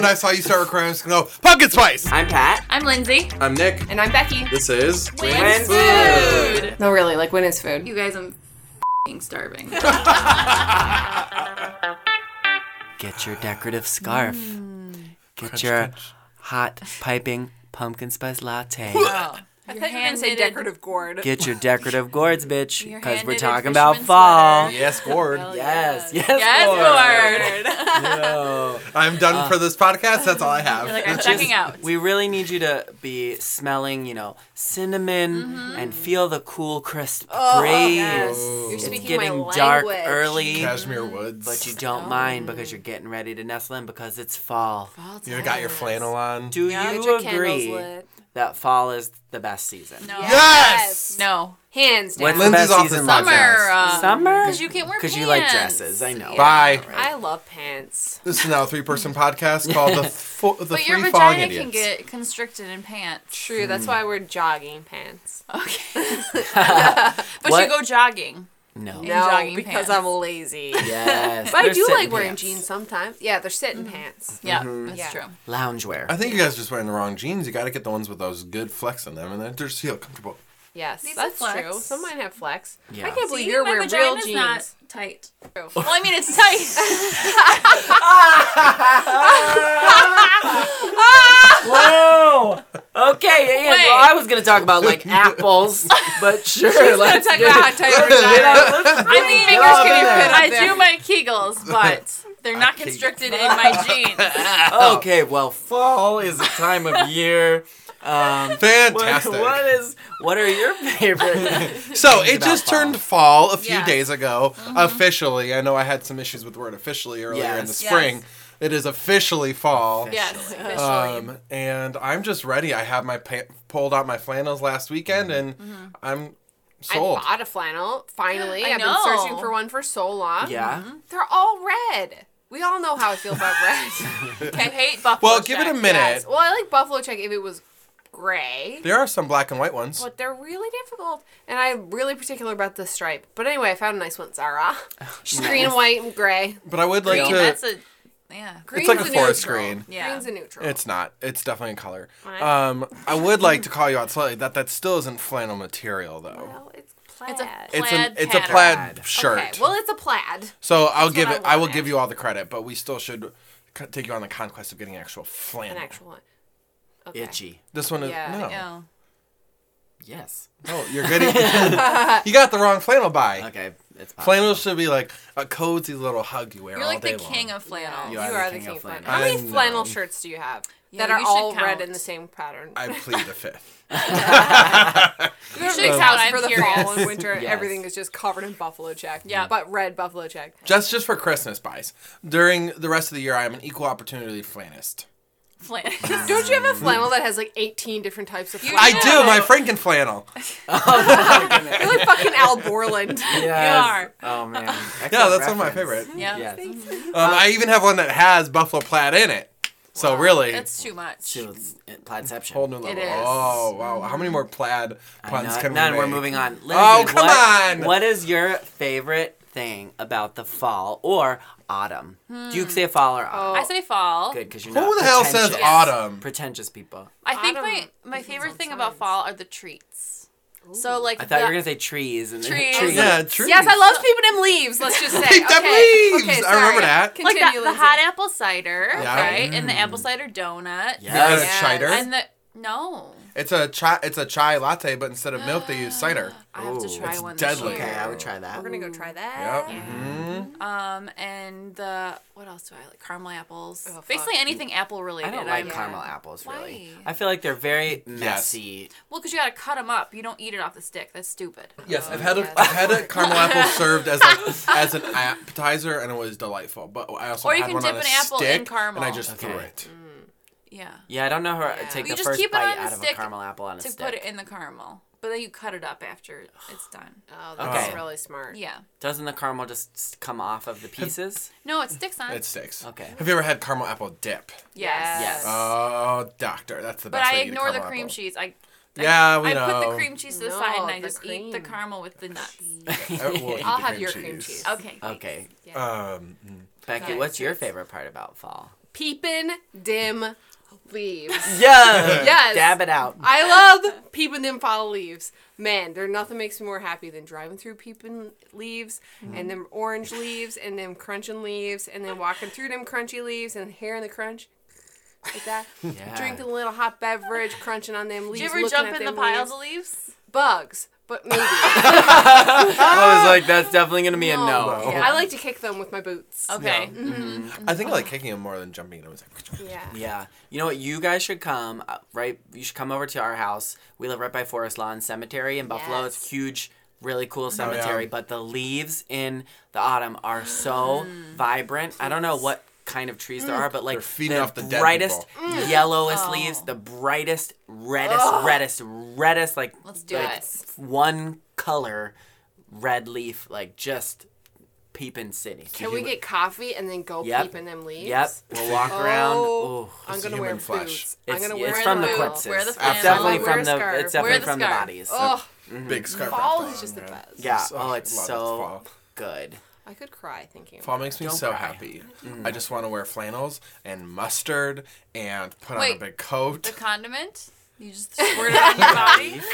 moment I saw you start recording, I was gonna go, pumpkin spice! I'm Pat. I'm Lindsay. I'm Nick. And I'm Becky. This is When's food? No, really, like when is food? You guys, I'm fing starving. Get your decorative scarf. Mm. Get your hot piping pumpkin spice latte. Oh, I thought you were gonna say decorative gourd. Get your decorative gourds, bitch, because we're talking about fall. sweater. Yes, Gord. Yes, yes, Yes, Lord. No. I'm done for this podcast. That's all I have. You're like, I'm checking out. We really need you to be smelling, you know, cinnamon Mm-hmm. and feel the cool, crisp Oh, breeze. yes. Ooh. You're It's getting my dark language. early, Cashmere Woods. but you don't mind because you're getting ready to nestle in because it's fall. You got your flannel on. Do Yeah. Get you your candles agree lit. That fall is the best season? No. Yes! No. Hands down. What's the Lindsay's best off the season? Summer. Um, Summer? Because you can't wear pants. Because you like dresses, I know. Bye. I love pants. This is now a three-person podcast called the fo- the But Three your Falling vagina Idiots. can get constricted in pants. True, that's why we're jogging pants. Okay. but What? you go jogging. No. No, because pants. I'm lazy. Yes. But I do like wearing pants. jeans sometimes. Yeah, they're sitting pants. Yeah, Mm-hmm. that's Yeah. true. Loungewear. I think you guys are just wearing the wrong jeans. You got to get the ones with those good flex in them, and then just feel comfortable. Yes, These that's are true. Some might have flex. Yeah. I can't believe See, you're wearing real jeans. not tight. Well, I mean, it's tight. Whoa! Okay, yeah, Wait. well, I was gonna talk about like apples, but sure, She's gonna let's talk about how tight her vagina get is. out- let's I mean, get all in there. I do my Kegels, but they're not constricted in my jeans. Okay, well, fall is a time of year. Um, what, Fantastic. what is? What are your favorite? So it just fall? turned fall a few Yes. days ago, mm-hmm. officially. I know I had some issues with the word officially earlier in the spring. Yes. It is officially fall. Yes. Um, um, and I'm just ready. I have my pa- pulled out my flannels last weekend, mm-hmm. and mm-hmm. I'm sold. I bought a flannel. Finally, I I've know. been searching for one for so long. Yeah. they're all red. We all know how I feel about red. I hate buffalo. well, give it a minute. Yes. Well, I like buffalo check if it was gray. There are some black and white ones. But they're really difficult, and I'm really particular about the stripe. But anyway, I found a nice one, Zara. She's green white and gray. But I would like Green, to. that's a yeah. Green's like a forest neutral. green. Yeah. Green's a neutral. It's not. It's definitely a color. Right. Um, I would like to call you out slightly that that still isn't flannel material though. well, it's plaid. It's a It's plaid a it's a pattern. plaid Plaid. shirt. Okay, well, it's a plaid. so I'll give what it. I I will wanted. give you all the credit, but we still should c- take you on the conquest of getting actual An flannel. actual one. Okay. Itchy. This one is Yeah. no. Yes. Oh, you're getting. you got the wrong flannel by. Okay, it's possible. Flannel should be like a cozy little hug you wear You're all like day the long. king of flannel. You You are are, the the king king of of flannel. flannel. How many flannel shirts do you have Yeah, that are you should all red in the same pattern? I plead the fifth. You have should big count, house I'm for the curious. fall and winter. Yes. Everything is just covered in buffalo check. Yeah. but red buffalo check. Just just for Christmas buys. During the rest of the year, I am an equal opportunity flannist. Flannel. Don't you have a flannel that has like 18 different types of You flannel? I do my Franken flannel. You're like fucking Al Borland. Yes. are. Oh man. Yeah, Excellent that's one of my reference. favorite. Yeah. Yes. Um, I even have one that has buffalo plaid in it. So really, That's too much. So it's it- plaidception. whole new level. is. Oh wow! How many more plaid I puns know. can None. we We're make? moving on. Lindsay, Oh, come what- on! What is your favorite thing about the fall or autumn? Do you hmm. say fall or autumn? I say fall. Good, because you're Who not the hell says autumn? Pretentious people. I think Autumn my my favorite thing about fall are the treats. So like I thought you were gonna say trees and then Trees. trees. Yeah, trees. Yes, I love peeping them leaves. Let's just say. Peep them okay. leaves! Okay, I remember sorry. that. like Continue, that, the Lindsay. hot apple cider, Yeah. right? And the mm. apple cider donut. You got a Yes. cider. And the no. It's a chai. It's a chai latte, but instead of milk, they use cider. I have to Ooh, try it's one deadly. this year. Okay, I would try that. We're gonna go try Yep. that. Mhm. Um, and the what else do I like? Caramel apples. Oh, fuck. Basically anything apple related. I don't like I'm- caramel apples really. Why? I feel like they're very messy. Well, because you gotta cut them up. You don't eat it off the stick. That's stupid. Yes, Oh, I've had a yes. I've had a caramel apple served as a, as an appetizer, and it was delightful. But I also Or you had can one dip on a an apple in stick, caramel. and I just Okay. threw it. Yeah. Yeah, I don't know how to take You the just first keep it bite on the out of a stick caramel apple on a To stick. put it in the caramel, but then you cut it up after it's done. Oh, that's Okay. really smart. Yeah. Doesn't the caramel just come off of the pieces? No, it sticks on. It sticks. Okay. Have you ever had caramel apple dip? yes. Yes. Oh, doctor, that's the But best I way to eat a ignore the cream apple. cheese. I Yeah, we I know. put the cream cheese to the side and I the just eat the caramel with the nuts. I will I'll the have your cream cheese. Okay. Okay. Yeah. Um, mm. Becky, what's your favorite part about fall? Peeping dim leaves. Yeah. Yes. Dab it out. I love peeping them fall leaves. Man, there nothing makes me more happy than driving through peeping leaves mm-hmm. and them orange leaves and them crunching leaves and then walking through them crunchy leaves and hearing the crunch like that. Yeah. Drinking a little hot beverage, crunching on them leaves. Did you ever looking jump in the them piles of leaves? Bugs, but maybe. I was like, that's definitely gonna be a no. No. Yeah. I like to kick them with my boots. Okay. Mm-hmm. Mm-hmm. I think I like kicking him more than jumping him. It's like, Yeah. Yeah. You know what? You guys should come, uh, right? You should come over to our house. We live right by Forest Lawn Cemetery in Buffalo. It's Yes. huge, really cool oh, yeah. cemetery. But the leaves in the autumn are so mm. vibrant. I don't know what kind of trees there mm. are, but like They're feeding the off the dead brightest, people. Mm. yellowest Oh. leaves, the brightest, reddest, reddest, reddest, like Let's do like it. one color red leaf, like just peeping city. Can we get coffee and then go Yep. peep in them leaves? Yep, we'll walk oh, around. Oh, Ooh. I'm It's gonna human wear flesh. boots. I'm It's, gonna it's wear from the the corpses. Wear the it's definitely Wear from a the scarf. it's Wear definitely the from the scarf. bodies. Oh, big scarf. fall wrapped is just the around, best. Yeah. Oh, it's love so fall. good. I could cry thinking. Fall About makes me Don't so cry. happy. Mm-hmm. I just want to wear flannels and mustard and put on a big coat. The condiment? You just squirt it on your body?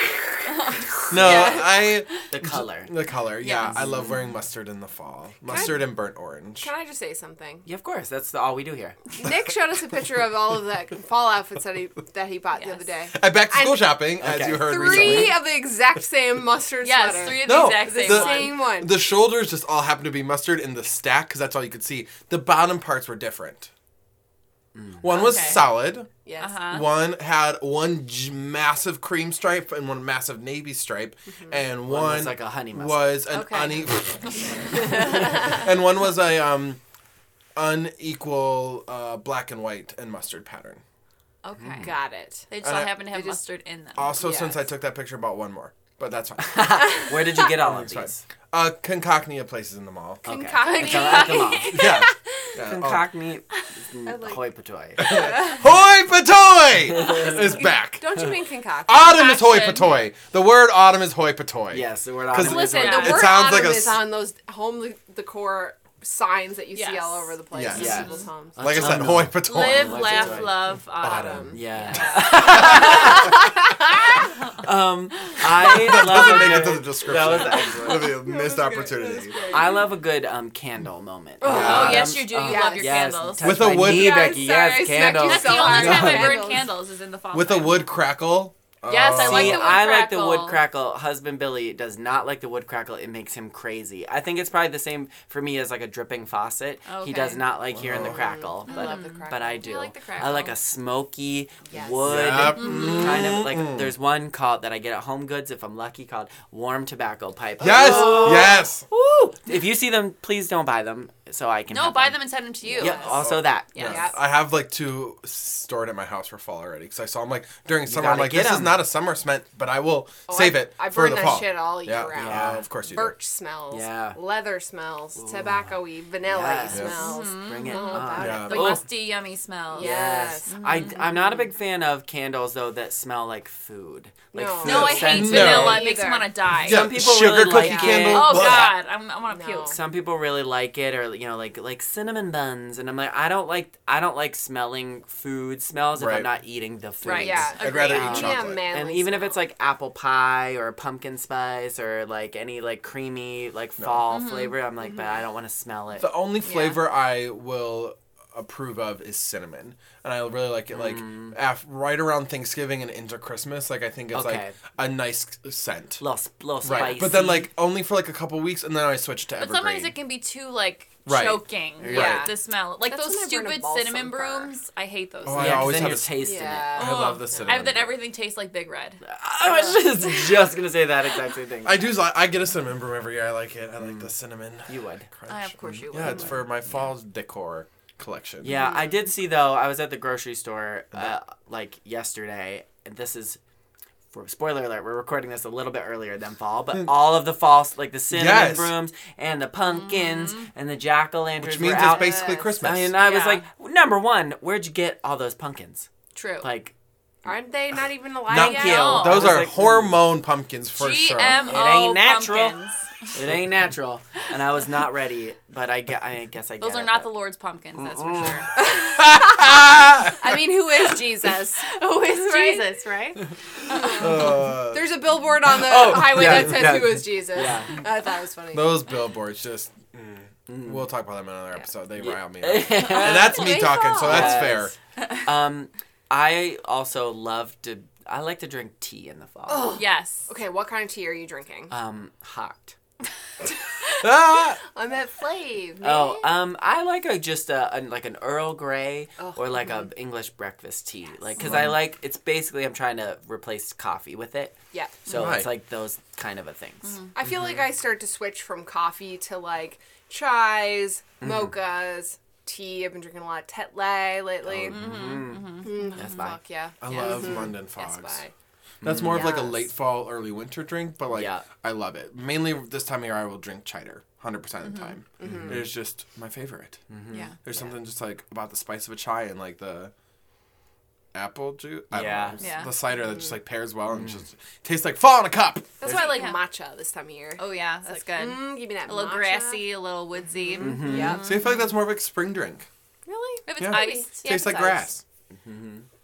No, Yeah. I The color. the color. Yeah, Yes. I love wearing mustard in the fall. Mustard and burnt orange. Can I just say something? Yeah, of course. That's the, all we do here. Nick showed us a picture of all of the fall outfits that he that he bought the other day. At back to school And shopping, as Okay. you heard Three recently. of the exact same mustard yes, sweater. three of the No, exact same, the- one. same one. The shoulders just all happened to be mustard in the stack because that's all you could see. The bottom parts were different. One was Okay. solid. yes. Uh-huh. One had one j- massive cream stripe and one massive navy stripe, and one, One was like a honey mustard. was an Okay. une- and one was a um unequal uh, black and white and mustard pattern. Okay. Got it. They just And all I- happen to have they just- mustard in them. Also, since I took that picture, bought one more, but that's fine. Where did you get all of It's fine. these? Uh, Concocnia places in the mall. Okay. Concoct- At the mall. Yeah. Yeah. Oh. Concoct like- hoi patoi. Hoi patoi is back. Don't you mean concoct? Autumn is hoi Concoction. potoy. The word autumn is hoi patoi. Yes, the word 'Cause autumn is Listen, hoi the It word sounds like autumn a is on those home decor signs that you see all over the place Yes. in Yes. people's homes. Like I said, hoi potoy. Live, laugh, right. love, autumn. Autumn. Yeah. um, I love Doesn't make it to the description. That was excellent. That'd be a missed opportunity. I love a good um candle moment. Oh, Um, yes, you do. You um, love your candles. touch With a wood- knee, Yeah, Becky. sorry, yes, candles. That's the So only time I burn Candles. candles is in the fall. With a wood crackle. Yes, I Oh. like See, the wood I like the wood crackle. crackle. Husband Billy does not like the wood crackle. It makes him crazy. I think it's probably the same for me as like a dripping faucet. He does not like hearing the crackle, but love the crackle. but I do. like the I like a smoky Yes. wood Yep. kind of like. Mm. There's one called that I get at Home Goods if I'm lucky called warm tobacco pipe. Yes, Oh. yes. Woo! If you see them, please don't buy them so I can. No, have buy them and send them to you. Yep. Also that. Yes. Yeah. I have like two stored at my house for fall already because I saw them like during summer. I'm like, get this is not a summer scent, but I will Oh, save I, it I for burn the that shit all year yeah, round. Yeah. of course you Birch smells. Yeah. Leather smells. Tobacco-y, vanilla Yes. smells. Mm-hmm. Bring it All on. Yeah. it. The Oh. musty, yummy smells. Yes. I, mm-hmm. I'm not a big fan of candles though that smell like food. Like No. food No, I hate. No. vanilla. It makes me want to die. Some people sugar really cookie like it. candle. Oh God, I'm, I want to No. puke. Some people really like it, or you know, like like cinnamon buns, and I'm like, I don't like I don't like smelling food smells if Right. I'm not eating the food. Right. Yeah. I'd rather Agreed. eat Give me chocolate. manly And even if it's like apple pie or pumpkin spice or like any like creamy like fall Mm-hmm. flavor, I'm like, but I don't want to smell it. The only flavor I will approve of is cinnamon, and I really like it. Like af- right around Thanksgiving and into Christmas, like I think it's Mm. Okay. like a nice scent. little, s- little Right, spicy. but then like only for like a couple weeks, and then I switch to But evergreen. sometimes it can be too like Right. choking. Yeah. The smell, like That's those when I burn a stupid balsam cinnamon bar. brooms. I hate those. Oh, things. I always have you're a- tasting Yeah. I love the I cinnamon. have that everything tastes like Big Red. I was just just gonna say that exact same thing. I do. I get a cinnamon broom every year. I like it. I like the cinnamon. you would. Crunch. I, of course you would. Yeah, it's for my fall decor collection. Yeah, I did see though. I was at the grocery store uh, like yesterday, and this is. For, spoiler alert: We're recording this a little bit earlier than fall, but all of the fall, like the cinnamon Yes. brooms and the pumpkins Mm-hmm. and the jack o' lanterns, Which means were it's out. basically Yes. Christmas. I mean, I was like, number one, where'd you get all those pumpkins? True. Like, Aren't they not even alive Thank yet? you. No. Those are like, hormone pumpkins for sure. GMO It ain't natural. pumpkins. It ain't natural, and I was not ready. But I, get, I guess I. Those get are it, not but- the Lord's pumpkins, that's for sure. I mean, who is Jesus? Who is Right? Jesus, right? Uh, There's a billboard on the Oh, highway yeah, that says yeah. who is Jesus. Yeah. I thought it was funny. those billboards just. mm, We'll talk about them in another Yeah. episode. They rile me, up. and that's me talking, so that's Yes. fair. Um, I also love to. I like to drink tea in the fall. Oh Yes. Okay, what kind of tea are you drinking? Um, hot. Ah! I'm at Flav. Oh, um, I like a just a, a like an Earl Grey Oh, or like a English breakfast tea, like because I like it's basically I'm trying to replace coffee with it, yeah. so Right. it's like those kind of a things. I feel Mm-hmm. like I start to switch from coffee to like chais, Mm-hmm. mochas, tea. I've been drinking a lot of Tetley lately. Mm-hmm. That's fine. Fuck yeah. I yeah. love London Yes, fogs. Bye. That's more of like a mm, Yes. late fall, early winter drink, but like Yeah. I love it. Mainly this time of year, I will drink cider, hundred percent of the mm-hmm. time. Mm-hmm. It is just my favorite. Mm-hmm. Yeah. There's something just like about the spice of a chai and like the apple juice. I Yeah. don't know, Yeah. the cider that just mm-hmm. like pairs well and just tastes like fall in a cup. That's why I like Yeah. matcha this time of year. Oh yeah, that's good. Mm, give me that a little matcha. grassy, a little woodsy. Mm-hmm. Yeah. See, I feel like that's more of a spring drink. Really? If it's Yeah. iced, Yeah, tastes like it's grass.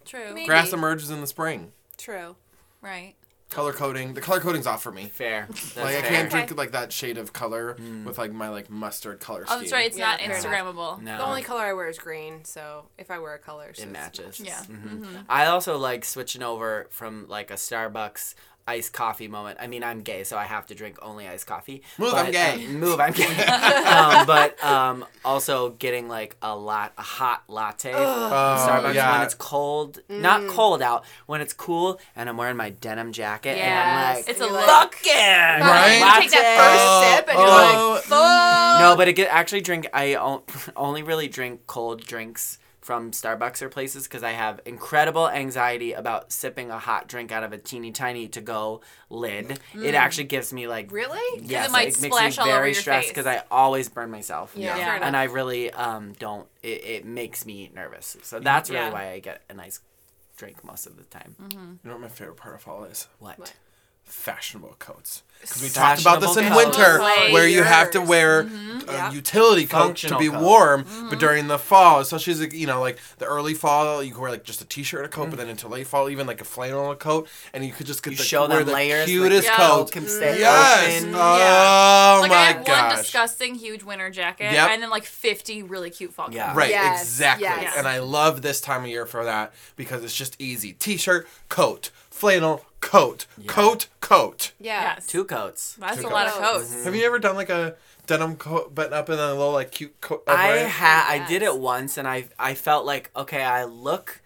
true. Maybe. Grass emerges in the spring. True. Right. Color coding. The color coding's off for me. Fair. That's like I fair. can't Okay. drink like that shade of color Mm. with like my like mustard color Oh, scheme. that's right. It's Yeah, not fair enough. Instagrammable. No. The only color I wear is green, so if I wear a color, it's it just- matches. Yeah. hmm I also like switching over from like a Starbucks iced coffee moment. I mean, I'm gay, so I have to drink only iced coffee. Move, but, I'm gay. uh, move, I'm gay. um, but um, also getting like a lot, a hot latte from Oh, Starbucks yeah. when it's cold, not cold out, when it's cool, and I'm wearing my denim jacket, and I'm like, It's a You're look. fuck yeah, Right? You take that first Oh, sip and oh. you're like, fuck. no, but it get, actually drink. I o- only really drink cold drinks from Starbucks or places because I have incredible anxiety about sipping a hot drink out of a teeny tiny to go lid. It mm. actually gives me like Really? yes, it might makes splash me very stressed because I always burn myself. Yeah, Yeah. fair and I really um don't. It, it makes me nervous. So mm-hmm. that's really Yeah. why I get a nice drink most of the time. You know what my favorite part of fall is? What? What? Fashionable coats. Because we talked about this in Fashionable winter, coats. Oh, where you have to Layers. wear mm-hmm. uh, a Yeah. utility coat to be coat. warm. But mm-hmm. during the fall, especially as like, you know, like the early fall, you can wear like just a t-shirt and a coat. But then mm-hmm. into late fall, even like a flannel and a coat, and you could just get You the, show wear them the layers, cutest Yeah. coat. Can stay Yes. open. Oh Like my I have one disgusting huge winter jacket Yep. and then like 50 really cute fall Yeah. coats. Right, Yes, exactly. yes. And I love this time of year for that because it's just easy. T-shirt, coat, flannel, coat, coat, coat. Yeah. Yes. Two coats. That's Two a lot of coats. coats. Have you ever done like a denim coat button up and then a little like cute coat? I it? had I did it once and I I felt like okay I look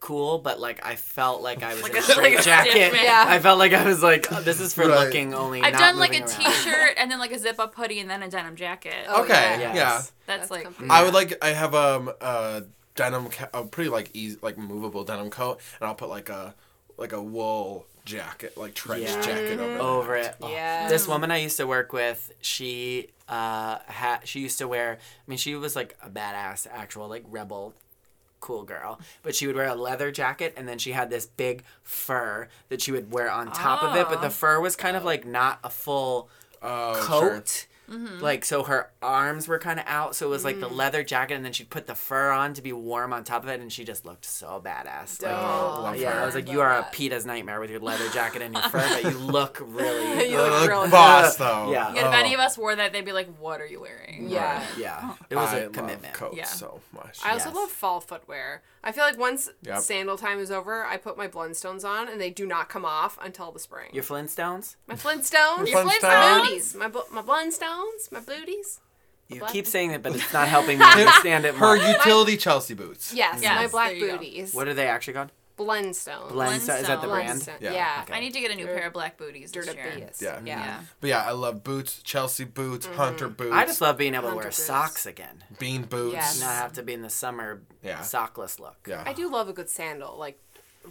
cool but like I felt like I was Like in a a- straight jacket. Yeah. I felt like I was like oh, this is for Right. looking only. I've not done like a around. t-shirt and then like a zip up hoodie and then a denim jacket. Oh, Okay, yeah. yeah. That's, That's like comfy. I would like I have um a denim ca- a pretty like easy like movable denim coat and I'll put like a like a wool jacket like trench Yeah. jacket over, over it. Oh. Yeah. This woman I used to work with, she uh had she used to wear. I mean, she was like a badass, actual like rebel, cool girl. But she would wear a leather jacket, and then she had this big fur that she would wear on top of it. But the Oh. fur was kind of like not a full Oh, sure. Coat. Like so, her arms were kind of out, so it was like the mm. leather jacket, and then she'd put the fur on to be warm on top of it, and she just looked so badass. Like, Dope. Oh, oh, love yeah, her. I was like, you are a PETA's nightmare with your leather jacket and your fur, but you look really. You look really boss though. Yeah. Yeah, if Oh, any of us wore that, they'd be like, "What are you wearing?" Yeah. Yeah, oh. it was I a love commitment. coats Yeah. so much. I also Yes. love fall footwear. I feel like once Yep. sandal time is over, I put my Blundstones on, and they do not come off until the spring. Your Flintstones? my Flintstones, Your my Flintstones? booties, my bu- my Blundstones, my booties. You Black- keep saying it, but it's not helping me understand it Her more. utility Chelsea boots. Yes, Yes, my black there you go. booties. What are they actually called? Blundstones. Blendstone. Is that the Blendstone. brand? Blundstone. Yeah, Yeah. okay. I need to get a new Dirt- pair of black booties this year. Yeah. Yeah. Yeah. But yeah, I love boots, Chelsea boots, mm-hmm. Hunter boots, I just love being able to wear boots. socks again. bean boots. Yes. Not have to be in the summer Yeah. sockless look. Yeah. I do love a good sandal. Like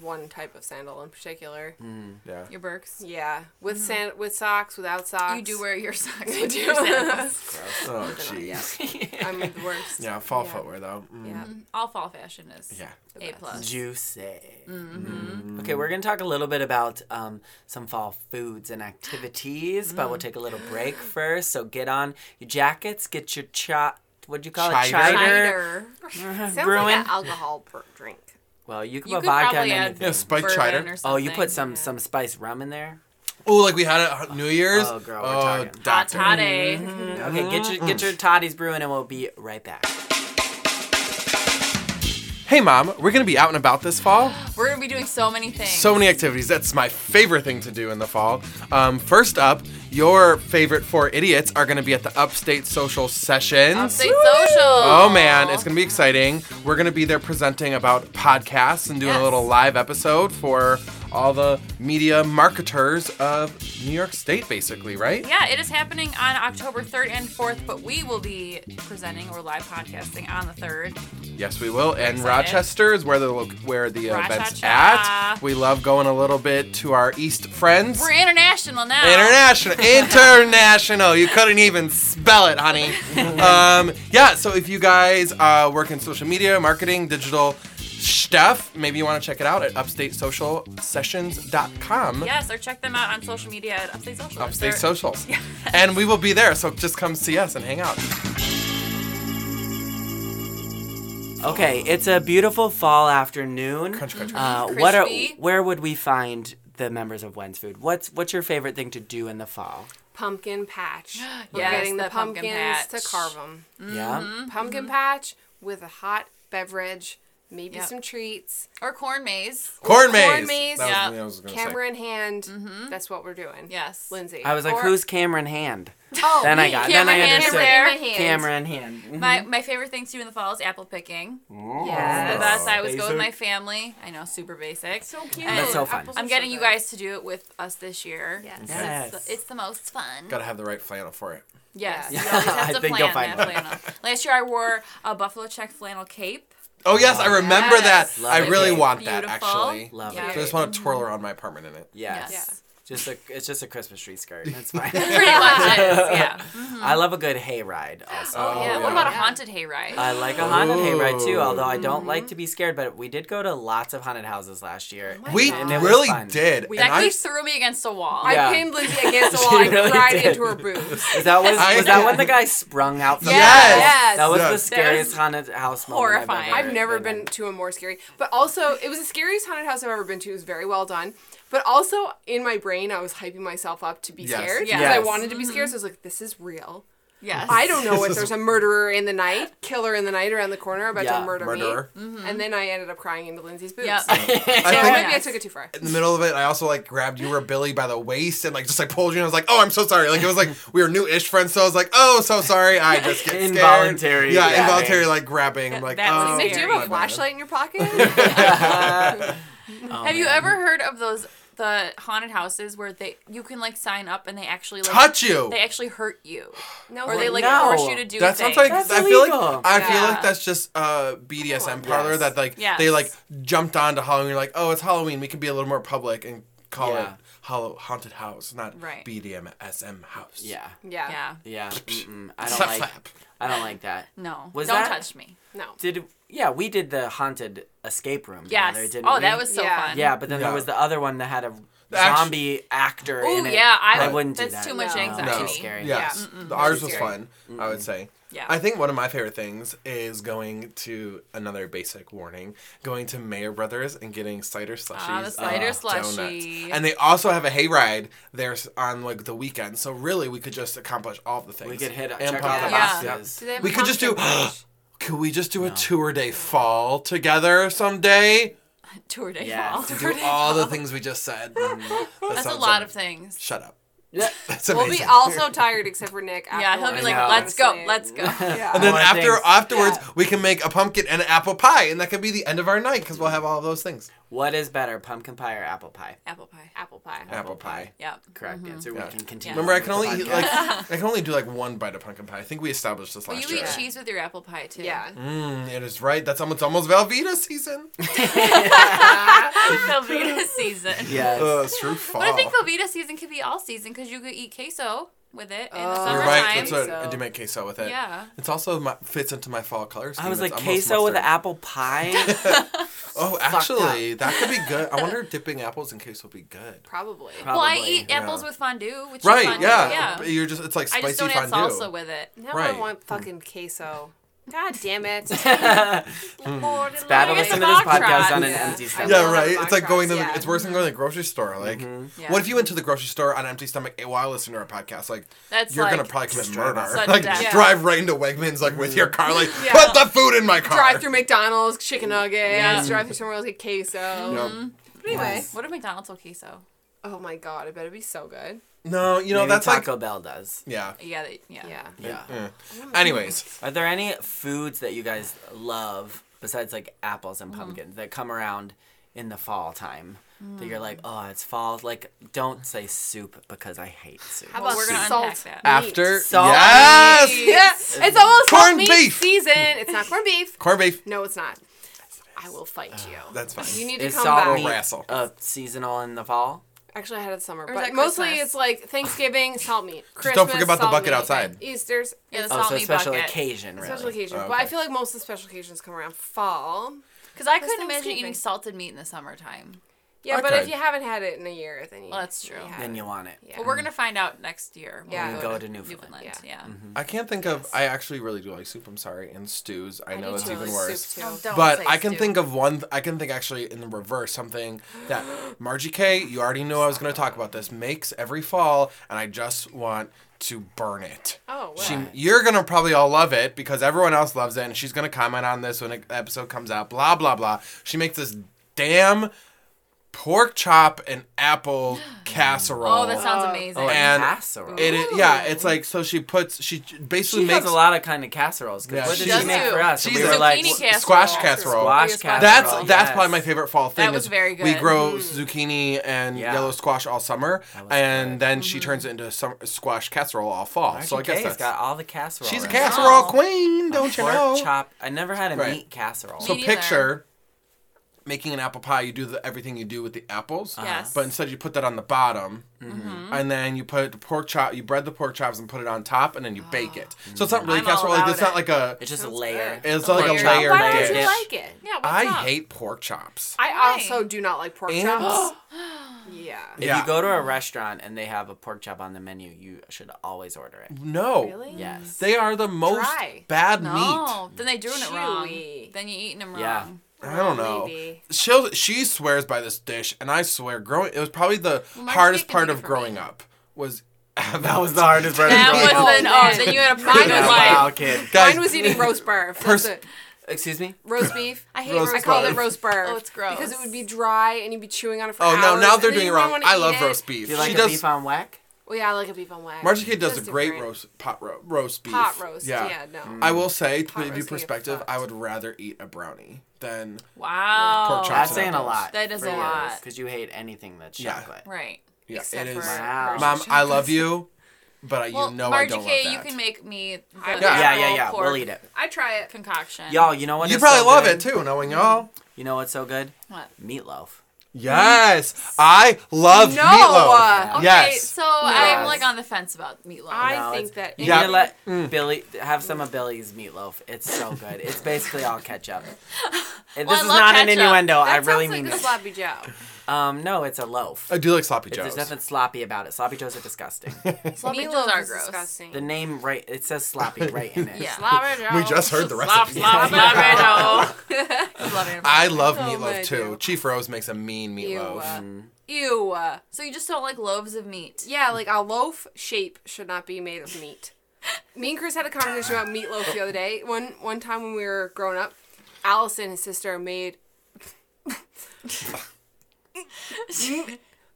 one type of sandal in particular. Mm. Yeah. Your Birks. Yeah, with mm-hmm. sand with socks, without socks. You do wear your socks I with do. your sandals. Oh jeez. I'm the worst. Yeah, fall Yeah. footwear though. Mm. Yeah. Mm-hmm. All fall fashion is Yeah. A plus. Juicy. Mm-hmm. Okay, we're gonna talk a little bit about um, some fall foods and activities, but we'll take a little break first. So get on your jackets, get your chot. What'd you call it? Chider. Cider. Sounds Brewing. like an alcohol per drink. Well, you can You put could vodka probably in add anything. Yeah, spiked bourbon cider. Oh, you something. put some some spice rum in there. Oh, like we had it at New Year's. Oh, girl, we're oh, talking. Hot doctor. toddy. Mm-hmm. Okay, get your get mm. your toddies brewing, and we'll be right back. Hey, mom, we're gonna be out and about this fall. We're gonna be doing so many things. So many activities. That's my favorite thing to do in the fall. Um, first up, your favorite four idiots are to be at the Upstate Social Sessions. Upstate social. Oh man, it's gonna be exciting. We're gonna be there presenting about podcasts and doing Yes. a little live episode for all the media marketers of New York State, basically, right? Yeah, it is happening on October 3rd and 4th, but we will be presenting or live podcasting on the 3rd. Yes, we will. And. Rochester is where the lo- where the event's Rochester. at. We love going a little bit to our East friends. We're international now. International, international. You couldn't even spell it, honey. um, yeah. So if you guys uh, work in social media, marketing, digital stuff, maybe you want to check it out at upstatesocialsessions.com. Yes, or check them out on social media at Upstate Social. Upstate They're- Socials. and we will be there. So just come see us and hang out. Okay, it's a beautiful fall afternoon. Crunch, crunch, Uh, what are Crispy. where would we find the members of When's Food? What's what's your favorite thing to do in the fall? Pumpkin patch. We're Yes, getting the, the pumpkin pumpkins patch. to carve them. Yeah. Pumpkin patch with a hot beverage, maybe Yep. some treats. Or corn maze. Corn maze. Corn maze. That Yeah. something was gonna say. Camera in hand. That's what we're doing. Yes. Lindsay. I was like, Or- who's Cameron Hand? Oh, Then I got. Camera then I hand is understood. there. Camera hand. Cameron Hand. Mhm. My my favorite thing to do in the fall is apple picking. Yes. The best. I always go with my family. I know, super basic. So cute. And That's so fun. I'm getting so you guys to do it with us this year. Yes. 'cause Yes. It's, the, it's the most fun. Gotta have the right flannel for it. Yes. Yeah. You always I have to think plan you'll find that flannel. Last year I wore a buffalo check flannel cape. Oh yes, I remember Yes. that. Love I it. really Okay. want that Beautiful. actually. Love Yeah. it. So I just want to twirl around my apartment in it. Yes. Yes. Just a it's just a Christmas tree skirt. It's fine. Pretty much is, yeah. I love a good hayride also. Oh, yeah. yeah. What about a Yeah. haunted hayride? I like a haunted hayride too, although I don't like mm-hmm. to be scared, but we did go to lots of haunted houses last year. Oh we and really fun. did. We- and I, threw me against a wall. I Yeah. pinned Lindsay against the She wall and really cried did. into her boobs. Was that was, I- was that when the guy sprung out from Yes. the Yes. That was Yes. the scariest haunted house moment I've horrifying. ever I've never been been to a more scary, but also it was the scariest haunted house I've ever been to. It was very well done, but also in my brain I was hyping myself up to be Yes. scared because Yes. I wanted to be scared. So I was like, "This is real." yes. I don't know if there's a murderer in the night, killer in the night around the corner about Yeah, to murder murderer. me. And then I ended up crying into Lindsay's boobs. Yep. So I maybe think I took it too far. in the middle of it, I also like grabbed you were Billy by the waist and like just like pulled you. and I was like, "Oh, I'm so sorry." Like it was like we were new-ish friends, so I was like, "Oh, so sorry." I just get scared. Involuntary Yeah, grabbing. involuntary like grabbing. I'm like, That was "Oh, Nick, do you have a flashlight in your pocket? Oh, Have you ever heard of those the haunted houses where they you can like sign up and they actually like Touch you. they actually hurt you no, or they like No. force you to do That things. sounds like That's I feel like illegal. I feel like that's just uh BDSM parlor Yes. that like Yes. they like jumped onto Halloween. You're like, oh, it's Halloween. We can be a little more public and call Yeah. it Hollow haunted house, not Right. BDSM house. Yeah. yeah, yeah. Yeah. Mm-mm. I don't like slap. I don't like that. No. Was don't that- touch me. no. Did yeah, we did the haunted escape room Yes. together, didn't oh, we? that was so Yeah. fun. Yeah, but then Yeah. there was the other one that had a The act- zombie actor Oh in it. yeah, I, I wouldn't do that. That's too much anxiety. No. Too scary. Yes, Yeah. The- ours Too was scary. fun. I would say. Yeah. I think one of my favorite things is going to another basic warning, going to Mayer Brothers and getting cider slushies. Ah, the cider and donuts. And they also have a hayride there on like the weekend. So really, we could just accomplish all the things. We could hit And check pump all the the Yeah. boxes. Do they have We could just do. pumpkin patch? Could we just do a tour day fall together someday? Tour day Yes. fall. To do all the things we just said. Mm, that That's a lot like- of things. Shut up. Yeah. That's We'll be all so tired except for Nick. Yeah, he'll be like, "Let's go, let's go." Yeah. And then More after things. afterwards, Yeah. we can make a pumpkin and an apple pie, and that could be the end of our night because we'll have all of those things. What is better, pumpkin pie or apple pie? Apple pie. Apple pie. Apple pie. pie. Yep. Correct answer. We Yeah. can continue. Remember, I can only eat like I can only do like one bite of pumpkin pie. I think we established this Well, last you year. You eat cheese with your apple pie too. Yeah. Mm, it is right. That's almost almost Velveeta season. Velveeta season. Yes. Uh, it's true fall. But I think Velveeta season could be all season because you could eat queso with it in the Oh. You're summertime. right. That's what So- I do make queso with it. Yeah. It's also my, fits into my fall color scheme. I was like almost queso with mustard. apple pie. Oh, actually, that could be good. I wonder if dipping apples in queso would be good. Probably. Well, I Probably, eat apples with fondue, which is Right? fondue. Yeah. Yeah. You're just it's like spicy I spicy just don't add fondue. salsa with it. Now Right. I want fucking queso. God damn it. Lord, It's bad to listen to it's this podcast on an Yeah. empty stomach. Yeah, right. It's like going to the. yeah. It's worse than going to the grocery store. Like, mm-hmm. Yeah. what if you went to the grocery store on an empty stomach while listening to our podcast? Like, That's you're like, gonna probably commit murder. Like. Yeah. drive right into Wegmans like with your mm-hmm. car. Like, Yeah. put the food in my car. Drive through McDonald's, chicken mm-hmm. nuggets. Yeah. Drive through somewhere else, get queso. Yep. But anyway. What if McDonald's will queso? Oh my god, it better be so good. No, you know Maybe that's Taco like. Bell does. Yeah. Yeah, they, yeah. Yeah. Yeah. Yeah. Anyways, Are there any foods that you guys love besides like apples Mm-hmm. and pumpkins that come around in the fall time that you're Mm. like, oh, it's fall? Like, don't say soup because I hate soup. How Well, about we're gonna salt unpack that. after Salt yes, Yeah, it's almost Corned corned meat beef. season. It's not corned beef. corned beef. No, it's not. I will fight you. That's fine. You need to Is come salt back. meat wrestle. uh, seasonal in the fall? Actually, I had it summer, but mostly Christmas? it's like Thanksgiving, salt meat. Christmas, don't forget about the salt bucket meat. outside. Easter's, Yeah, oh, the Oh, salt so meat special bucket. occasion, really. special occasion. Oh, But I okay. feel like most of the special occasions come around fall. Because I couldn't imagine Thanksgiving. eating salted meat in the summertime. Yeah, I but if you haven't had it in a year, then you. Well, that's true. have Then it. you want it. Yeah. But we're gonna find out next year. when Yeah. we Go to Newfoundland. Newfoundland. Yeah. Mm-hmm. I can't think of. I actually really do like soup. I'm sorry, and stews. I, know it's too. even Soup worse. too. Oh, don't But say I can stew. think of one. I can think actually in the reverse something that Margie K. You already knew I was going to talk about this. Makes every fall, and I just want to burn it. Oh, wow. She, you're gonna probably all love it because everyone else loves it, and she's gonna comment on this when an episode comes out. Blah blah blah. She makes this damn pork chop and apple casserole. Oh, that sounds amazing. Oh, And casserole. It, is- yeah, it's like so she puts she basically she makes has a lot of kind of casseroles. 'cause Yeah, what she did she does make too. for us? She's we a were like, zucchini casserole. squash casserole. Squash That's casserole. That's yes. probably my favorite fall thing. That was is very We good. grow mm-hmm. zucchini and Yeah. yellow squash all summer, and good. then she mm-hmm. turns it into some squash casserole all fall. Margie so I guess Kay's that's got all the casserole. she's a casserole Oh. queen, don't you know? Pork chop. I never had a Right. meat casserole. So picture making an apple pie. You do the, everything you do with the apples, Yes. but instead you put that on the bottom, Mm-hmm. and then you put the pork chop. You bread the pork chops and put it on top, and then you bake it. So it's not really I'm casserole. Like about it's not like a. it's just a layer. good. It's like a Layered. layered Why don't you like it? yeah. I up? hate pork chops. I also do not like pork And- chops. yeah. If Yeah. you go to a restaurant and they have a pork chop on the menu, you should always order it. No. Really? Yes. They are the most Dry. bad meat. No, then they're doing it wrong. Chewy. Then you're eating them wrong. Yeah. I don't know. Maybe. She she swears by this dish, and I swear, growing it was probably the Margie hardest part of growing me. up was That was the hardest part. That of was growing up. the Oh, oh, man. then you had a Mine pretty was life. Wow, kid. guys. Mine was eating roast beef. Pers- That's. Excuse me. Roast beef. I hate Roast roast I called beef. it roast beef. Oh, it's gross. Because it would be dry and you'd be chewing on it for Oh hours. no! Now they're doing it wrong. I love it. roast beef. Do you like she a does. beef on weck? Well, yeah, I like a beef on weck. Margie Kid does That's a great different. roast pot ro- roast beef. Pot roast. Yeah. Yeah, no. I will say, to Pot give you roast can get perspective, I would rather eat a brownie than Wow. Pork chops That's and saying a apples. lot. That is a lot. Because you hate anything that's Yeah. chocolate. Right. yeah. Except it is. for Wow. Mom, I love you, but I- Well, you know I don't K, love you that. can make me the Yeah. Yeah, yeah, apple yeah. pork We'll eat it. I try it. concoction. Y'all, you know what? You is probably so love good? it too, knowing y'all. You know what's so good? What? Meatloaf. Yes, I love No. meatloaf. Okay, Yes. so I'm like on the fence about meatloaf. I No, think that. You Yeah. need to let mm. Billy have some of Billy's meatloaf. It's so good. It's basically all ketchup. This I is love not an innuendo. that I really like mean a it. sloppy Joe. Um, no, it's a loaf. I do like sloppy It- joes. There's nothing sloppy about it. Sloppy joes are disgusting. Sloppy Joes are gross. disgusting. the name right, it says sloppy right in it. Yeah. Sloppy Joe. we just heard the Slop, recipe. slop, slop, Joe. Love. I love Oh, meatloaf too. God. Chief Rose makes a mean meatloaf. uh, Mm. Ew. uh, So you just don't like loaves of meat? Yeah, like a loaf shape should not be made of meat. Me and Chris had a conversation about meatloaf the other day. One one time when we were growing up, Allison, his sister, made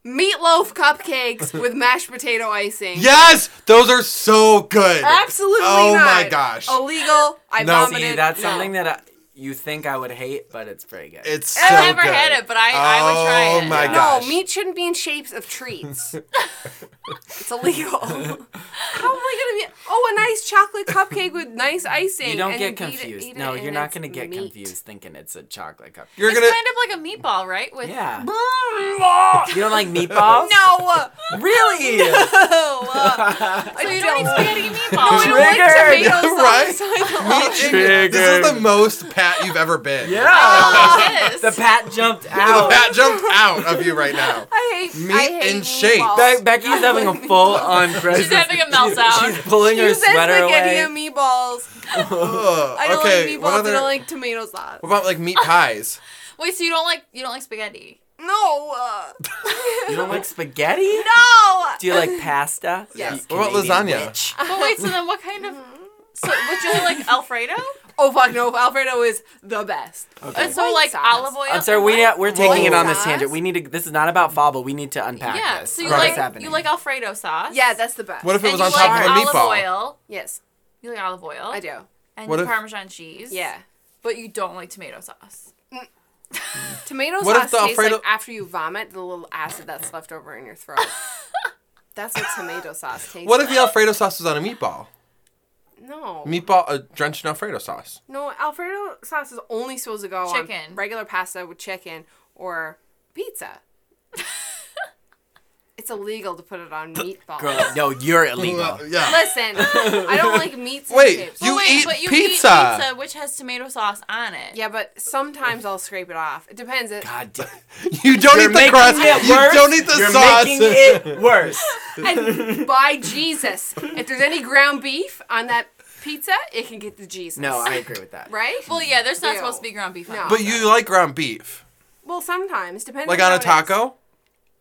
meatloaf cupcakes with mashed potato icing. Yes, those are so good. Absolutely Oh not. my gosh. Illegal. I No. vomited. See, that's No. something that I, you think I would hate, but it's pretty good. It's so I've never good. had it, but I, I would try oh it. Oh my Yeah. gosh. No, meat shouldn't be in shapes of treats. it's illegal. How am I gonna be? Oh, a nice chocolate cupcake with nice icing. you don't and get eat it- confused. eat no, it you're not gonna get meat. confused thinking it's a chocolate cupcake. You're It's gonna. kind of like a meatball, right? With Yeah. You don't like meatballs? No, Really? So you don't eat spaghetti meatballs. I don't like Triggered. tomato Right? sauce. I Meat in- Triggered. This is the most Pat you've ever been. Yeah. Oh, it is. The pat jumped out. The. Pat jumped out of you right now. I hate Meat I hate in shape. meatballs. Be- Becky's having a full on crisis. She's having a meltdown. She's pulling her You said sweater spaghetti away. and meatballs. Ugh. I don't okay, like what meatballs. other? I don't like tomato sauce. What about like meat pies? Wait, so you don't like you don't like spaghetti? No. uh, You don't like spaghetti? no. Do you like pasta? Yes. What about Canadian lasagna? witch. But wait, so then what kind of? So would you like Alfredo? Oh fuck no! Alfredo is the best. Okay. And so White like sauce. olive oil. I'm sorry, we what? we're taking it on this sauce? tangent. We need to. This is not about fall, but we need to unpack Yeah, this. so you What's like happening? you like Alfredo sauce. Yeah, that's the best. What if it was you on top like of a olive meatball? oil. Yes, You like olive oil. I do. And What you if- Parmesan cheese. Yeah. But you don't like tomato sauce. Tomato What if sauce the tastes Alfredo- like after you vomit the little acid that's left over in your throat. that's what tomato sauce tastes. What if like. the Alfredo sauce was on a meatball? No. Meatball uh, drenched in Alfredo sauce. No, Alfredo sauce is only supposed to go Chicken. on regular pasta with chicken or pizza. it's illegal to put it on meatballs. Girl, no, you're illegal. yeah. Listen, I don't like meats and Wait, shapes. You wait, eat but you pizza. eat pizza which has tomato sauce on it. Yeah, but sometimes I'll scrape it off. It depends. It, God damn. You don't You're eat the making crust. it You worse. don't eat the You're sauce. making it worse. and by Jesus, if there's any ground beef on that pizza, it can get the Jesus. No, I agree with that. right? Well, yeah, there's not Ew. supposed to be ground beef on No. it. but you like ground beef, Well, sometimes depending. like on on a it is. taco.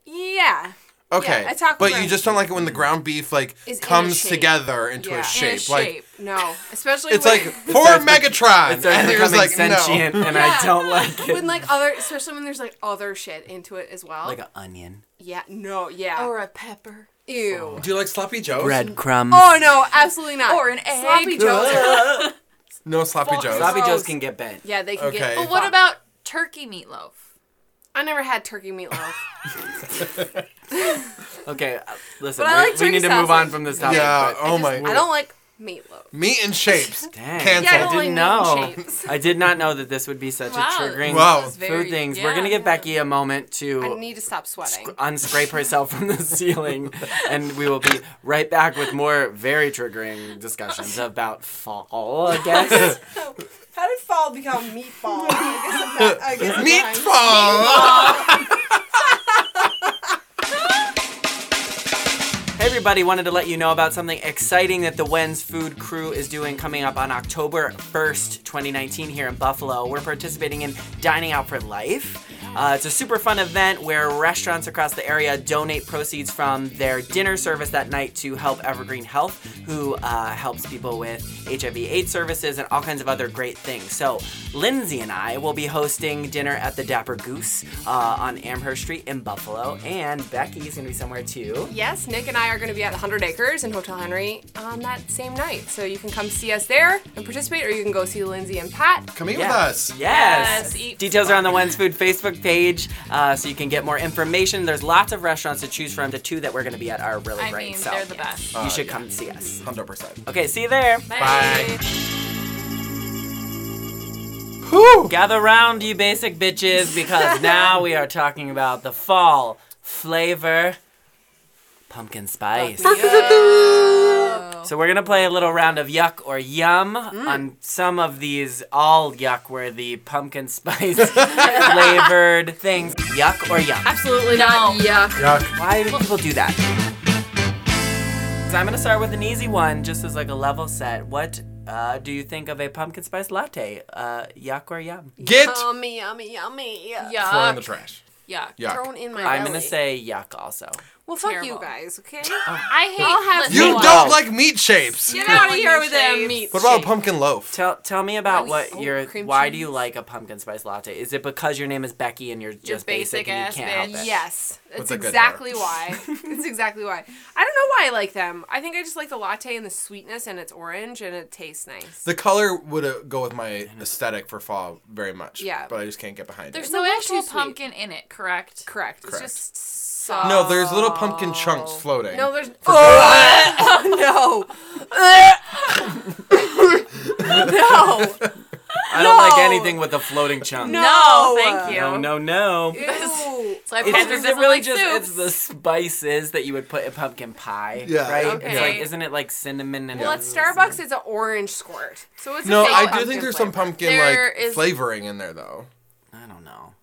Yeah. Okay, a taco but ground you just don't like it when the ground beef like Is in a comes shape. together into Yeah. In a a shape. Like shape. No, especially it's when, like for Megatron, It starts and you're becoming like sentient, no. and Yeah. I don't like it. when like other, especially when there's like other shit into it as well. like an onion. yeah, no, yeah. or a pepper. Ew. Do you like sloppy joes? Breadcrumbs. Oh no, absolutely not. Or an egg. Sloppy joes. No sloppy Well, joes. Sloppy Gross. joes can get bent. yeah, they can Okay. get. But what about turkey meatloaf? I never had turkey meatloaf. Okay, uh, listen, we, like we need to turkey move on from this topic. Yeah. but- Oh my. I don't like meatloaf. Meat and shapes. Dang. Cancel. Yeah, I I didn't know. meat and shapes. I did not know that this would be such Wow, a triggering Wow. this very- food things. We're gonna give Becky a moment to I need to stop sweating. unscrape herself from the ceiling, and we will be right back with more very triggering discussions about fall. I guess. How did fall become meatball? I guess I'm not, I guess Meatball. Everybody, wanted to let you know about something exciting that the When's Food Crew is doing coming up on October 1st, 2019 here in Buffalo. We're participating in Dining Out for Life. Uh, it's a super fun event where restaurants across the area donate proceeds from their dinner service that night to help Evergreen Health, who uh, helps people with HIV/AIDS services and all kinds of other great things. So Lindsay and I will be hosting dinner at the Dapper Goose uh, on Amherst Street in Buffalo, and Becky's gonna be somewhere too. Yes, Nick and I are going to be at 100 Acres in Hotel Henry on that same night. So you can come see us there and participate, or you can go see Lindsay and Pat. Come eat Yeah. with us. Yes. Yes, Details are on the When's Food Facebook page, uh, so you can get more information. There's lots of restaurants to choose from. The two that we're going to be at are really I great. mean, so they're the best. you should come see us. Hundred percent. Okay, see you there. Bye. Whew. Gather round, you basic bitches, because now we are talking about the fall flavor pumpkin spice. So we're gonna play a little round of yuck or yum on some of these all yuck worthy pumpkin spice flavored things. Yuck or yum? Absolutely No. not. Yuck. Yuck. Why do people do that? So I'm gonna start with an easy one, just as like a level set. What uh, do you think of a pumpkin spice latte? Uh, yuck or yum? Get Yummy, yummy, yummy. Yuck. throw in the trash. Yuck. Yuck. Thrown in my I'm belly. gonna say yuck also. Well, fuck you guys, okay? I hate. I'll have You Wow. don't like meat shapes. Get out of here with them shapes. meat. What about a pumpkin loaf? Tell tell me about Nice. what Oh, your cream why do you cheese. like a pumpkin spice latte? Is it because your name is Becky and you're just basic, basic and you can't help it? Yes, What's that's a good exactly why. It's exactly why. I don't know why I like them. I think I just like the latte and the sweetness, and it's orange and it tastes nice. The color would uh, go with my aesthetic for fall very much. Yeah. But I just can't get behind it. There's it. no little actual too sweet. pumpkin in it, correct? Correct. Correct. It's just soft. No, there's little pumpkin chunks floating. No, there's. Oh, no. no. I don't like No. anything with a floating chunk. No. No, thank uh, you. no, no. no. Ew. So I It's, Patrick is it doesn't really like just soups. it's the spices that you would put in pumpkin pie? Yeah. Right? Okay. It's like isn't it like cinnamon and Well, at Starbucks, it's an orange squirt. So it's a No, fake I do pumpkin think there's some flavor. pumpkin There like is- flavoring in there though.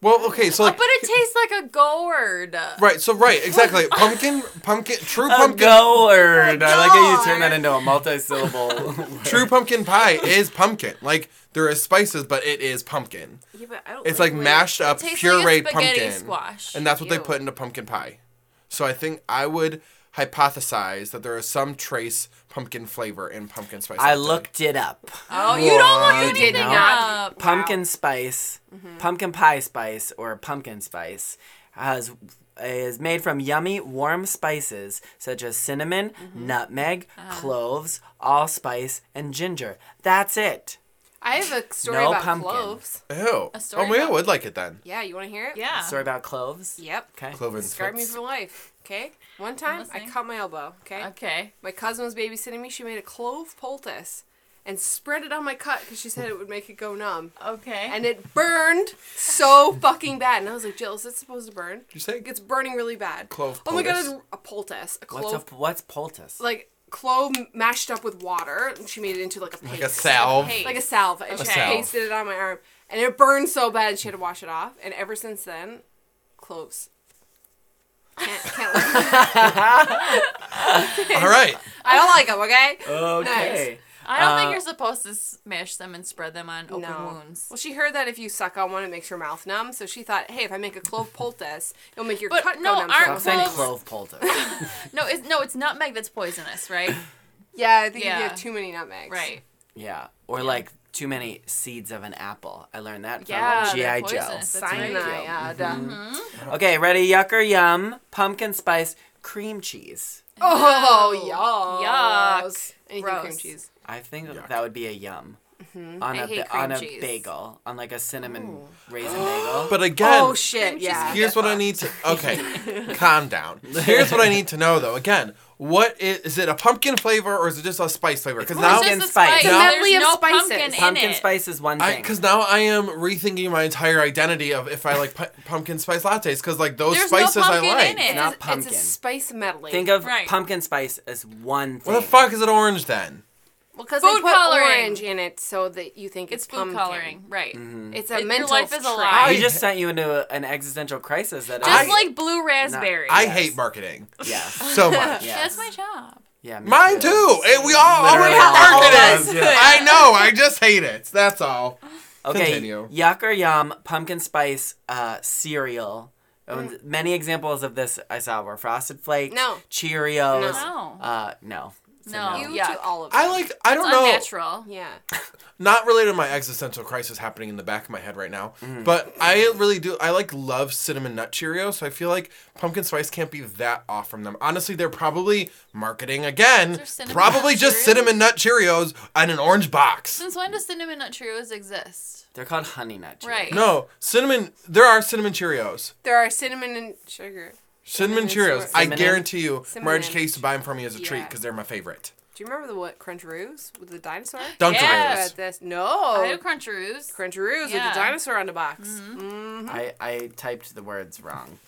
I don't know. Well, okay, so Oh, but it tastes like a gourd. right, so right, exactly. pumpkin, pumpkin, true A pumpkin, gourd. I like how you turn that into a multi-syllable. true pumpkin pie is pumpkin. Like there is spices, but it is pumpkin. Yeah, but I don't It's like weird- mashed up tastes pureed like a spaghetti pumpkin, squash. and that's what they Ew. put into pumpkin pie. So I think I would hypothesize that there is some trace pumpkin flavor in pumpkin spice. I latte. looked it up. Oh, you don't look What? anything You know? up. Pumpkin spice, Mm-hmm. pumpkin pie spice, or pumpkin spice has is made from yummy warm spices such as cinnamon, Mm-hmm. nutmeg, Uh-huh. cloves, allspice, and ginger. That's it. I have a story No about pumpkin. cloves. Ew. A story oh, maybe I about- would like it then. Yeah, you want to hear it? Yeah. Story about cloves. Yep. Okay. Cloven Scarred me fits. for life. Okay. One time, I cut my elbow. Okay. Okay. My cousin was babysitting me. She made a clove poultice and spread it on my cut because she said it would make it go numb. Okay. And it burned so fucking bad. And I was like, Jill, is it supposed to burn? Did you say It's burning really bad. Clove Oh my god, poultice? it's a poultice. A What's clove. a, what's poultice? like clove mashed up with water. And she made it into like a paste. like a salve? Hey. Like a salve. And she salve. pasted it on my arm. And it burned so bad she had to wash it off. And ever since then, cloves. Can't, can't All right. I don't like them, okay? okay. I don't Uh, think you're supposed to smash them and spread them on open No. wounds. Well, she heard that if you suck on one, it makes your mouth numb. So she thought, hey, if I make a clove poultice, it'll make your But cut no, go numb. aren't So- I'm saying Cloves- clove poultice. No, it's no, it's nutmeg that's poisonous, right? yeah, I think if Yeah. you have too many nutmegs. right. yeah. Or like too many seeds of an apple. I learned that from Yeah, they're GI Joe. poisonous. That's right. Cyanide. Mm-hmm. Okay, ready? Yuck or yum? Pumpkin spice cream cheese. Oh, yuck. Yuck. Anything Gross. cream cheese. I think Yuck. that would be a yum. Mm-hmm. On I a ba- on a cheese. bagel, on like a cinnamon raisin bagel. But again, Oh, shit, yeah. here's what I need to. Okay, calm down. Here's what I need to know though. Again, what is, is it a pumpkin flavor or is it just a spice flavor? Because now, pumpkin just a spice. spice. It's There's medley of no spices. pumpkin in Pumpkin it. spice is one I thing. because now I am rethinking my entire identity of if I like pu- pumpkin spice lattes because like those There's no spices I like. in it. not It's a- pumpkin. It's a spice medley. Think of Right. pumpkin spice as one thing. What the fuck is it orange then? Because Food they put coloring. orange in it so that you think it's, It's food pumpkin. coloring, right? It's a It- your mental life is a trick. lie. He just sent you into a, an existential crisis. That Just I- like blue raspberry. I Yes. hate marketing yeah, so much. yeah, That's my job. yeah. Mine too. And we all Literally already all marketing. us, yeah. I know. I just hate it. That's all. Okay, Continue. yuck or yum, pumpkin spice uh, cereal. Mm. Many examples of this I saw were Frosted Flakes, No. Cheerios. No. Uh, no. So No. You Yuck. to all of them. I like. I don't It's know. unnatural. Yeah. not related to my existential crisis happening in the back of my head right now, Mm-hmm. but I really do. I like love cinnamon nut Cheerios, so I feel like pumpkin spice can't be that off from them. Honestly, they're probably marketing again. They're cinnamon Probably nut just Cheerios? cinnamon nut Cheerios in an orange box. Since when does cinnamon nut Cheerios exist? They're called honey nut. Cheerios. Right. No, cinnamon. There are cinnamon Cheerios. There are cinnamon and sugar. Cinnamon Cinnamon Cheerios. I Cinnamon. guarantee you, Cinnamon Marge and- K used to buy them for me as a treat Yeah. because they're my favorite. Do you remember the what Cruncharoos with the dinosaur? Dunkaroos. Yes. About this? No. I do Cruncharoos. Cruncharoos with Yeah. the dinosaur on the box. Mm. I, I typed the words wrong.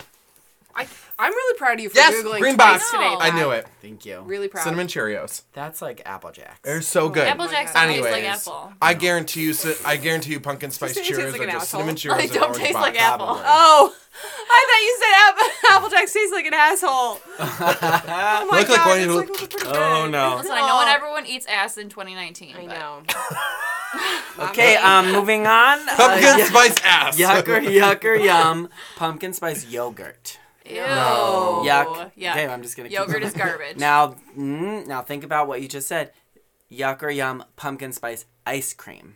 I, I'm really proud of you for Yes, googling green twice box. today. I Pat. knew it. Thank you. Really proud. Cinnamon Cheerios. That's like Apple Jacks. They're so good. Apple my Jacks God. don't taste like apple. I guarantee you, ci- I guarantee you, pumpkin spice It tastes Cheerios like are an just asshole. cinnamon Cheerios They in don't orange taste box. like apple. Probably. Oh, I thought you said Apple, Apple Jack tastes like an asshole. Oh my Look like god, one it's you like look- pretty Oh good. no. Listen, I know when everyone eats ass in 2019. I but- know. Okay, um, moving on. Uh, Pumpkin y- spice ass. yuck or yuck or yum. Pumpkin spice yogurt. Ew. No. Yuck. Yeah. Okay, I'm just gonna. keep Yogurt is garbage. Now, mm, now think about what you just said. Yuck or yum pumpkin spice ice cream.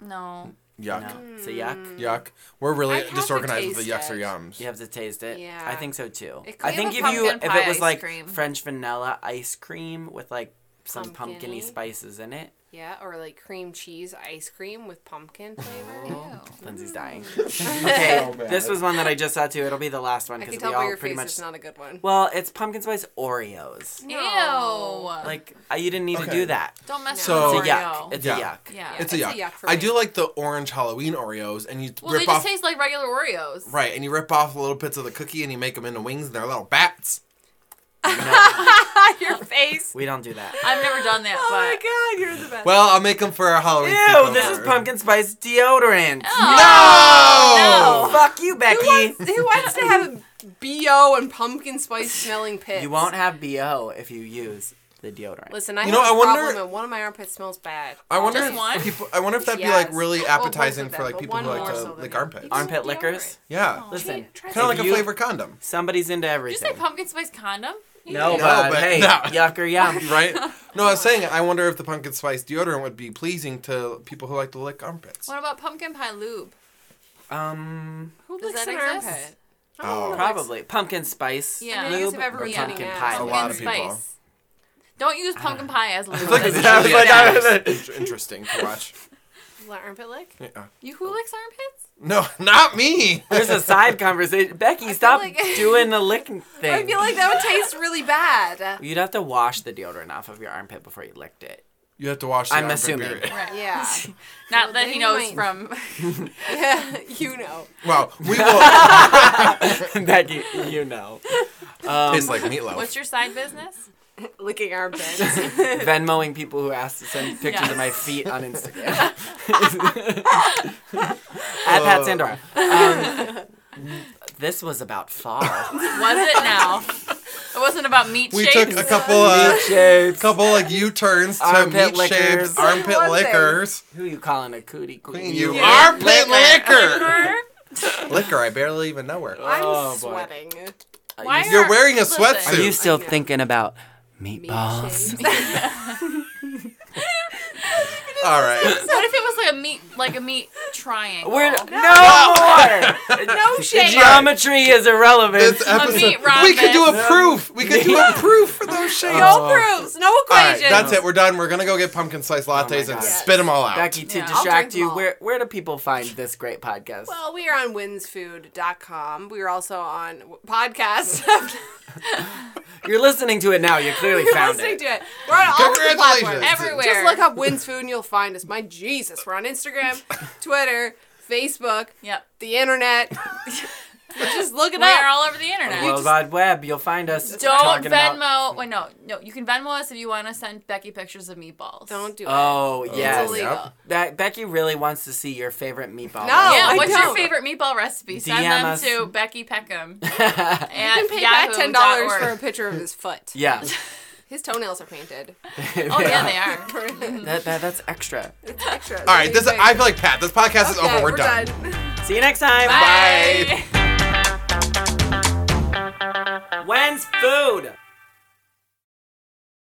No. Yuck. No, mm. it's a yuck. Yuck. We're really I'd have to disorganized with the taste yucks or it. yums. You have to taste it. Yeah. I think so too. It I could think if a you pumpkin if it was ice like cream. French vanilla ice cream with like some pumpkin-y Pumpkin-y. spices in it, Yeah, or like cream cheese ice cream with pumpkin flavor. Ew. Lindsay's dying. okay, this was one that I just saw too. It'll be the last one because we by all your pretty face much. it's not a good one. Well, it's pumpkin spice Oreos. Ew. Like uh, you didn't need to do that. Don't mess So- with It's a Oreo. yuck. It's Yeah. a yuck. yeah. It's a It's a yuck. yuck for I do like the orange Halloween Oreos, and you well, they rip just off taste like regular Oreos. right, and you rip off little bits of the cookie, and you make them into wings, and they're little bats. your face. We don't do that. I've never done that, Oh my but god, you're the best. Well, I'll make them for our Halloween. Ew, sleepover. this is pumpkin spice deodorant. No! No. Fuck you, Becky. who, wants, who wants to have bo and pumpkin spice smelling pits? You won't have bo if you use the deodorant. Listen, I You have know, a I wonder- problem, and one of my armpits smells bad. I wonder Just if one? people. I wonder if that'd be like Yes. really Well, both appetizing of for them, like but people who like more to so than lick the other. armpits. Armpit Deodorant. Oh, lickers. Yeah, Listen, kind of like if a you- flavor condom, Somebody's into Did you everything. say pumpkin spice condom? No, No, but, but hey, no. yuck or yum. right? No, I was saying I wonder if the pumpkin spice deodorant would be pleasing to people who like to lick armpits. What about pumpkin pie lube? Um, Who Does licks that an exist? armpit? Oh. probably pumpkin spice. Yeah. I mean, I lube or pumpkin ass. pie. A lot of people. spice. Don't use pumpkin pie as lube. It's like That's it's I was really like, I was like- int- interesting to watch. Let armpit lick? Yeah. you who licks armpits? No, not me. There's a side conversation. Becky, stop like- doing the licking thing. I feel like that would taste really bad. You'd have to wash the deodorant off of your armpit before you licked it. You have to wash. The I'm armpit assuming. period. Right. Yeah. Not that he they knows might- from. yeah, you know. Well, we will Becky, you know. Um, taste like meatloaf. What's your side business? Licking our armpits. Venmoing people who ask to send pictures Yes. of my feet on Instagram. At Pat Sandora. Um, this was about far. Was it now? It wasn't about meat we shapes. took a couple uh, shapes. couple like U turns to Armpit meat shapes, armpit One thing. lickers. Who are you calling a cootie queen? You Yeah. armpit liquor. Liquor? Liquor. I barely even know her. I'm Oh, boy. sweating. Why You're are- wearing a listen. Are you still thinking about Meat meatballs? shapes. All right. What if it was like a meat, like a meat triangle? We're no, more. no shade. Geometry is irrelevant. This episode, we could do a rhombus. proof. We could do a proof for those oh. shapes. No proofs. No right, equations. that's it. We're done. We're gonna go get pumpkin spice oh lattes Oh and God. spit them all out. Becky, to Yeah. Distract you, where where do people find this great podcast? Well, we are on winsfood.com. We are also on podcast. You're listening to it now. You clearly You're found listening it. to it. We're on all of the platforms. Everywhere. Just look up When's Food and you'll find us. My Jesus, we're on Instagram, Twitter, Facebook, Yep. the internet. Just look it We're up. all over the internet. World Wide Web. You'll find us. Don't Venmo. About, Wait, no, no. You can Venmo us if you want to send Becky pictures of meatballs. Don't do it. oh yes. It's illegal. Yep. That Becky really wants to see your favorite meatball. No. Yeah, I what's don't. your favorite meatball recipe? Send DM them us. to Becky Peckham You can pay back ten dollars for a picture of his foot. yeah. His toenails are painted. Oh yeah, they are. That, that, that's extra. It's extra. All right, this I feel like Pat. This podcast is over. We're, done. See you next time. Bye. When's food?